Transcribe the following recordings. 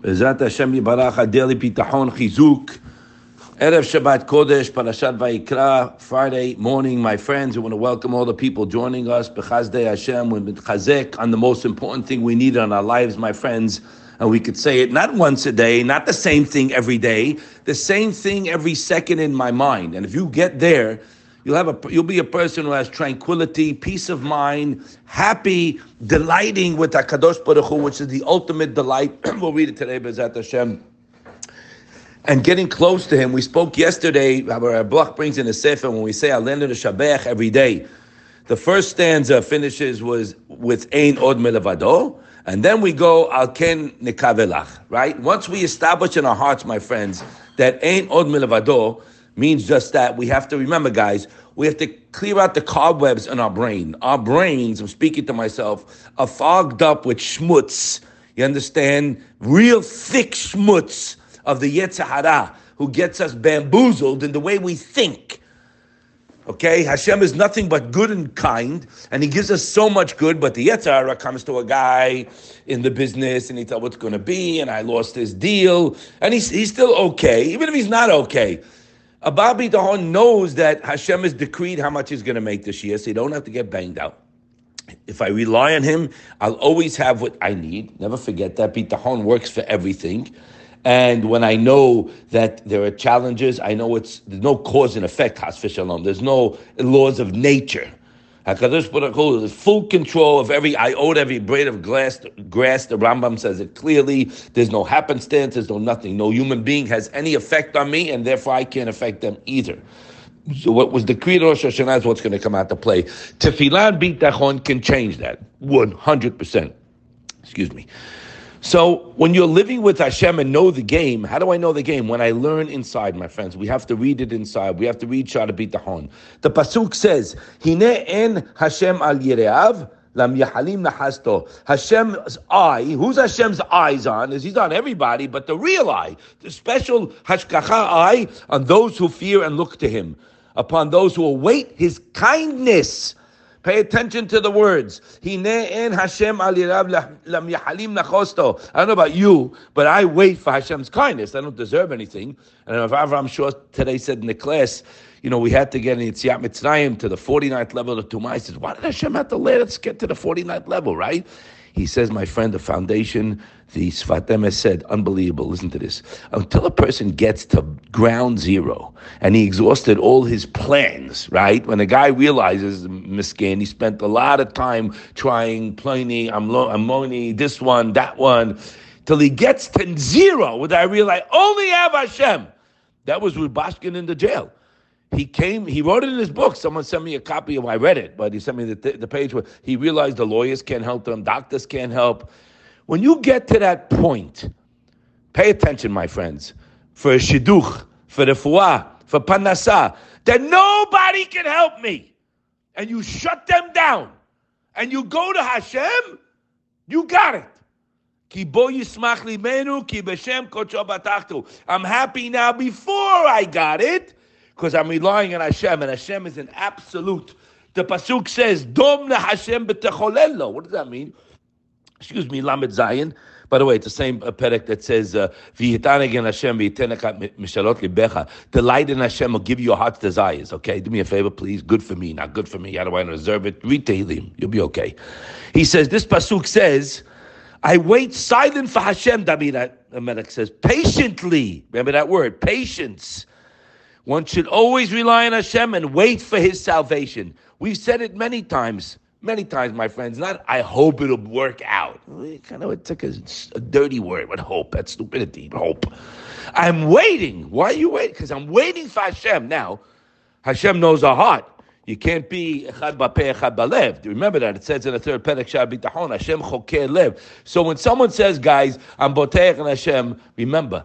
Bezat Hashem Yibarach Adeli Bitachon Chizuk. Erev Shabbat Kodesh, Parashat Vayikra, Friday morning, my friends. We want to welcome all the people joining us. Bechazdei Hashem, we chazek on the most important thing we need in our lives, my friends. And we could say it not once a day, not the same thing every day, the same thing every second in my mind. And if you get there, You'll have a you'll be a person who has tranquility, peace of mind, happy, delighting with Hakadosh Baruch Hu, which is the ultimate delight. we'll read it today, Bezat Hashem. And getting close to Him. We spoke yesterday. Our Bloch brings in a sefer when we say Alenu Shabech every day. The first stanza finishes was with Ein Od Melevado. And then we go Al Ken Nikavelach, right? Once we establish in our hearts, my friends, that Ein Od Melevado, means just that. We have to remember, guys, we have to clear out the cobwebs in our brain. Our brains, I'm speaking to myself, are fogged up with schmutz. You understand? Real thick schmutz of the Yetzer Hara, who gets us bamboozled in the way we think. Okay, Hashem is nothing but good and kind, and He gives us so much good. But the Yetzer Hara comes to a guy in the business, and he tells what's going to be, and I lost this deal, and he's he's still okay, even if he's not okay. A Babi Dahon knows that Hashem has decreed how much he's going to make this year, so you don't have to get banged out. If I rely on him, I'll always have what I need. Never forget that. Bitachon works for everything. And when I know that there are challenges, I know it's there's no cause and effect, has shalom. There's no laws of nature. Hakadosh Baruch Hu has full control of every iota, every blade of glass, grass. The Rambam says it clearly. There's no happenstance. There's no nothing. No human being has any effect on me, and therefore I can't affect them either. So what was decreed Rosh Hashanah is what's going to come out to play. Tefillah bitachon can change that 100 percent. Excuse me. So when you're living with Hashem and know the game, how do I know the game? When I learn inside, my friends, we have to read it inside. We have to read Shara Bitachon. The pasuk says, "Hine en Hashem al yireav." Lam yahalim nahasto. Hashem's eye, who's Hashem's eyes on? Is he's on everybody, but the real eye, the special hashkacha eye on those who fear and look to him, upon those who await his kindness. Pay attention to the words. I don't know about you, but I wait for Hashem's kindness. I don't deserve anything. And if Avram Shaw today said in the class, you know, we had to get in Yitziat Mitzrayim to the 49th level of Tumah. Says, why did Hashem have to let us get to the 49th level, right? He says, my friend, the foundation, the Sfat Emes said, unbelievable. Listen to this. Until a person gets to ground zero and he exhausted all his plans, right? When a guy realizes, miskin, he spent a lot of time trying, planning, Amoni, this one, that one, till he gets to zero, where I realize only have Hashem. That was with Rubashkin in the jail he came, he wrote it in his book. Someone sent me a copy of I read it, but he sent me the, the page where he realized the lawyers can't help them, doctors can't help. When you get to that point, pay attention, my friends, for a shidduch, for the fuah, for parnasa, that nobody can help me. And you shut them down. And you go to Hashem, you got it. I'm happy now before I got it because I'm relying on Hashem, and Hashem is an absolute. The pasuk says, "Dom Hashem b'techolelo." What does that mean? Excuse me, Lamed Zayin. By the way, it's the same uh, perek that says, uh, "V'yitan Hashem libecha." Delight in Hashem will give you your heart's desires. Okay, do me a favor, please. Good for me, not good for me. How do I deserve it? Read Tehillim. You'll be okay. He says this pasuk says, "I wait silent for Hashem." David Melech says, patiently. Remember that word, patience. One should always rely on Hashem and wait for His salvation. We've said it many times, many times, my friends. Not I hope it'll work out. Kind of it's like a, a dirty word, but hope. That's stupidity. Hope. I'm waiting. Why are you waiting? Because I'm waiting for Hashem. Now, Hashem knows our heart. You can't be echad bapeh echad balev. Remember that it says in the third perek shar bitachon Hashem choker lev. So when someone says, guys, I'm boteach and Hashem, remember,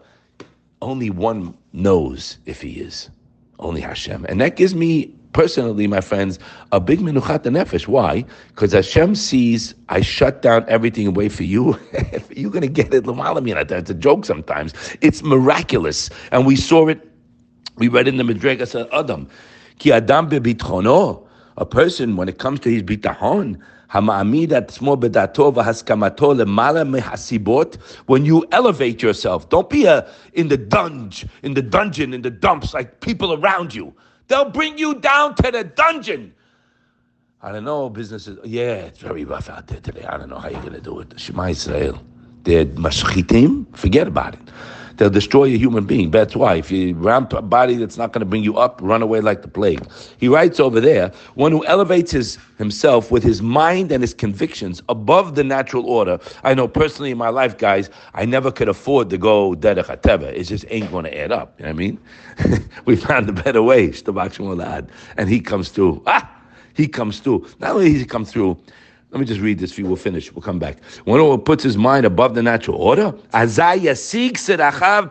only one knows if he is. Only Hashem. And that gives me personally, my friends, a big menuchat nefesh. Why? Because Hashem sees I shut down everything and wait for you. You're going to get it. It's a joke sometimes. It's miraculous. And we saw it. We read in the Madrigas Adam. Ki Adam bebitchono. A person, when it comes to his bitachon, when you elevate yourself, don't be a, in the dunge, in the dungeon, in the dumps, like people around you. They'll bring you down to the dungeon. I don't know, businesses, yeah, it's very rough out there today. I don't know how you're going to do it. Shema Israel. They're mashchitim, forget about it. They'll destroy a human being. That's why. If you're around a body that's not going to bring you up, run away like the plague. He writes over there, one who elevates his himself with his mind and his convictions above the natural order. I know personally in my life, guys, I never could afford to go derech hateva. It just ain't going to add up. You know what I mean? we found a better way, and he comes through. Ah, he comes through. Not only does he come through, let me just read this for you. We'll finish. We'll come back. One who puts his mind above the natural order, azaya seeks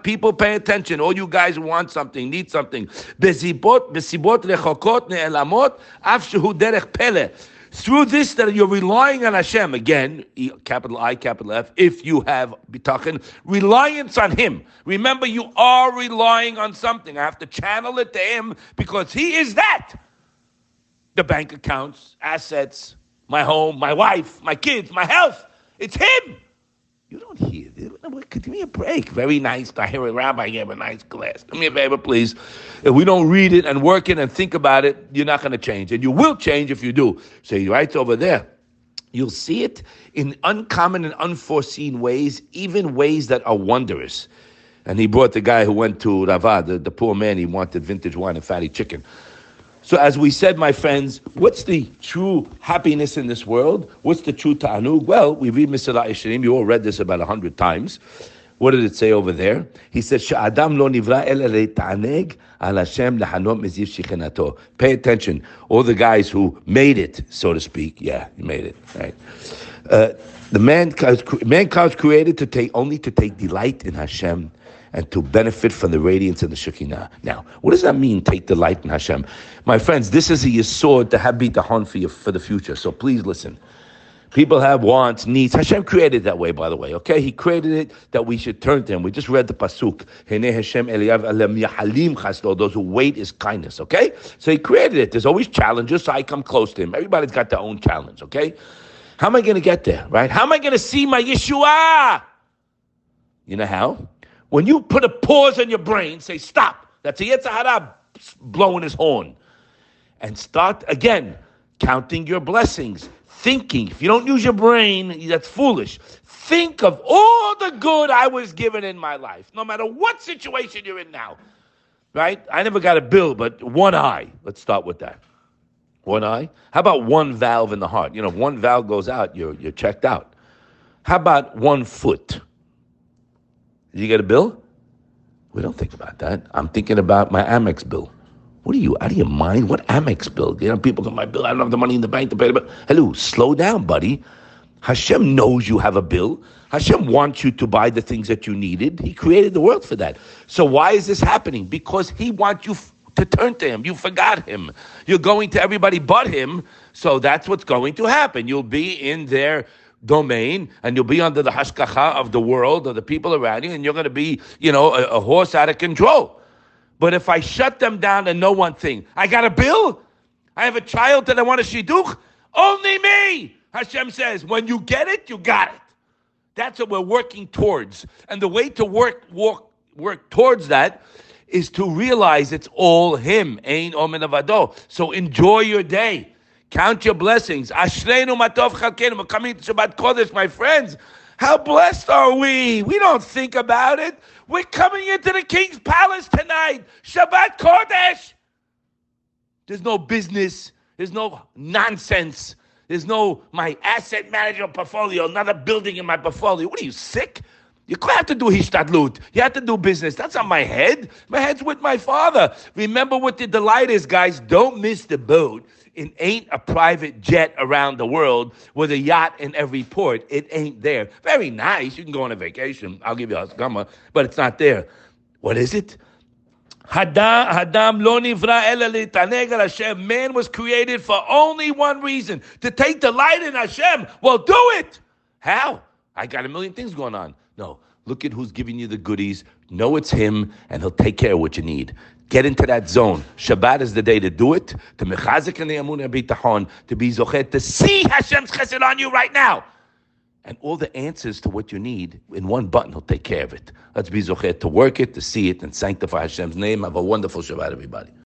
People pay attention. All you guys want something, need something. Besibot, besibot rechokot ne'elamot, af shehu derech pele. Through this, that you're relying on Hashem again, capital I, capital F. If you have bitachon, reliance on Him. Remember, you are relying on something. I have to channel it to Him because He is that. The bank accounts, assets, my home, my wife, my kids, my health. It's him. You don't hear this. Give me a break. Very nice. I hear a rabbi give a nice class. Do me a favor, please. If we don't read it and work it and think about it, you're not going to change. And you will change if you do. So he writes over there. You'll see it in uncommon and unforeseen ways, even ways that are wondrous. And he brought the guy who went to Ravad, the, the poor man, he wanted vintage wine and fatty chicken. So, as we said, my friends, what's the true happiness in this world? What's the true ta'anug? Well, we read Mesilat Yesharim. You all read this about a hundred times. What did it say over there? He says, "Sha'adam lo nivra al Hashem lehanot meziv shichenato." Pay attention. All the guys who made it, so to speak. Yeah, you made it. Right. Uh, the man, mankind was created to take only to take delight in Hashem and to benefit from the radiance and the Shekinah. Now, what does that mean, take delight in Hashem? My friends, this is a sword to have bitachon for you for the future. So please listen. People have wants, needs. Hashem created that way, by the way. Okay, He created it that we should turn to Him. We just read the pasuk. Hashem yahalim Those who wait is kindness. Okay, so He created it. There's always challenges, so I come close to Him. Everybody's got their own challenge. Okay, how am I going to get there? Right? How am I going to see my Yeshua? You know how? When you put a pause in your brain, say stop. That's a Yetzer Hara blowing his horn. And start again counting your blessings, thinking. If you don't use your brain, that's foolish. Think of all the good I was given in my life, no matter what situation you're in now. Right? I never got a bill, but one eye. Let's start with that. One eye. How about one valve in the heart? You know, if one valve goes out, you're, you're checked out. How about one foot? Did you get a bill? We don't think about that. I'm thinking about my Amex bill. What are you out of your mind? What Amex bill? You know, people go, my bill, I don't have the money in the bank to pay the bill. Hello, slow down, buddy. Hashem knows you have a bill. Hashem wants you to buy the things that you needed. He created the world for that. So why is this happening? Because He wants you to turn to Him. You forgot Him. You're going to everybody but Him. So that's what's going to happen. You'll be in their domain and you'll be under the hashkacha of the world or the people around you and you're going to be, you know, a, a, horse out of control. But if I shut them down and know one thing, I got a bill, I have a child that I want a shidduch, only me. Hashem says, when you get it, you got it. That's what we're working towards. And the way to work, work, work towards that is to realize it's all Him. Ein Od Melevado. So enjoy your day. Count your blessings. Ashreinu matov chalkenu. We're coming to Shabbat Kodesh, my friends. How blessed are we? We don't think about it. We're coming into the king's palace tonight. Shabbat Kodesh. There's no business. There's no nonsense. There's no my asset manager portfolio, another building in my portfolio. What are you sick? You have to do hishtadlut. You have to do business. That's on my head. My head's with my father. Remember what the delight is, guys. Don't miss the boat. It ain't a private jet around the world with a yacht in every port. It ain't there. Very nice. You can go on a vacation. I'll give you a skama, but it's not there. What is it? Hashem. Man was created for only one reason: to take delight in Hashem. Well, do it. How? I got a million things going on. No, Look at who's giving you the goodies. Know it's Him, and He'll take care of what you need. Get into that zone. Shabbat is the day to do it. To mechazik and the. To be zochet. To see Hashem's chesed on you right now. And all the answers to what you need in one button, He'll take care of it. Let's be zochet to work it, to see it, and sanctify Hashem's name. Have a wonderful Shabbat, everybody.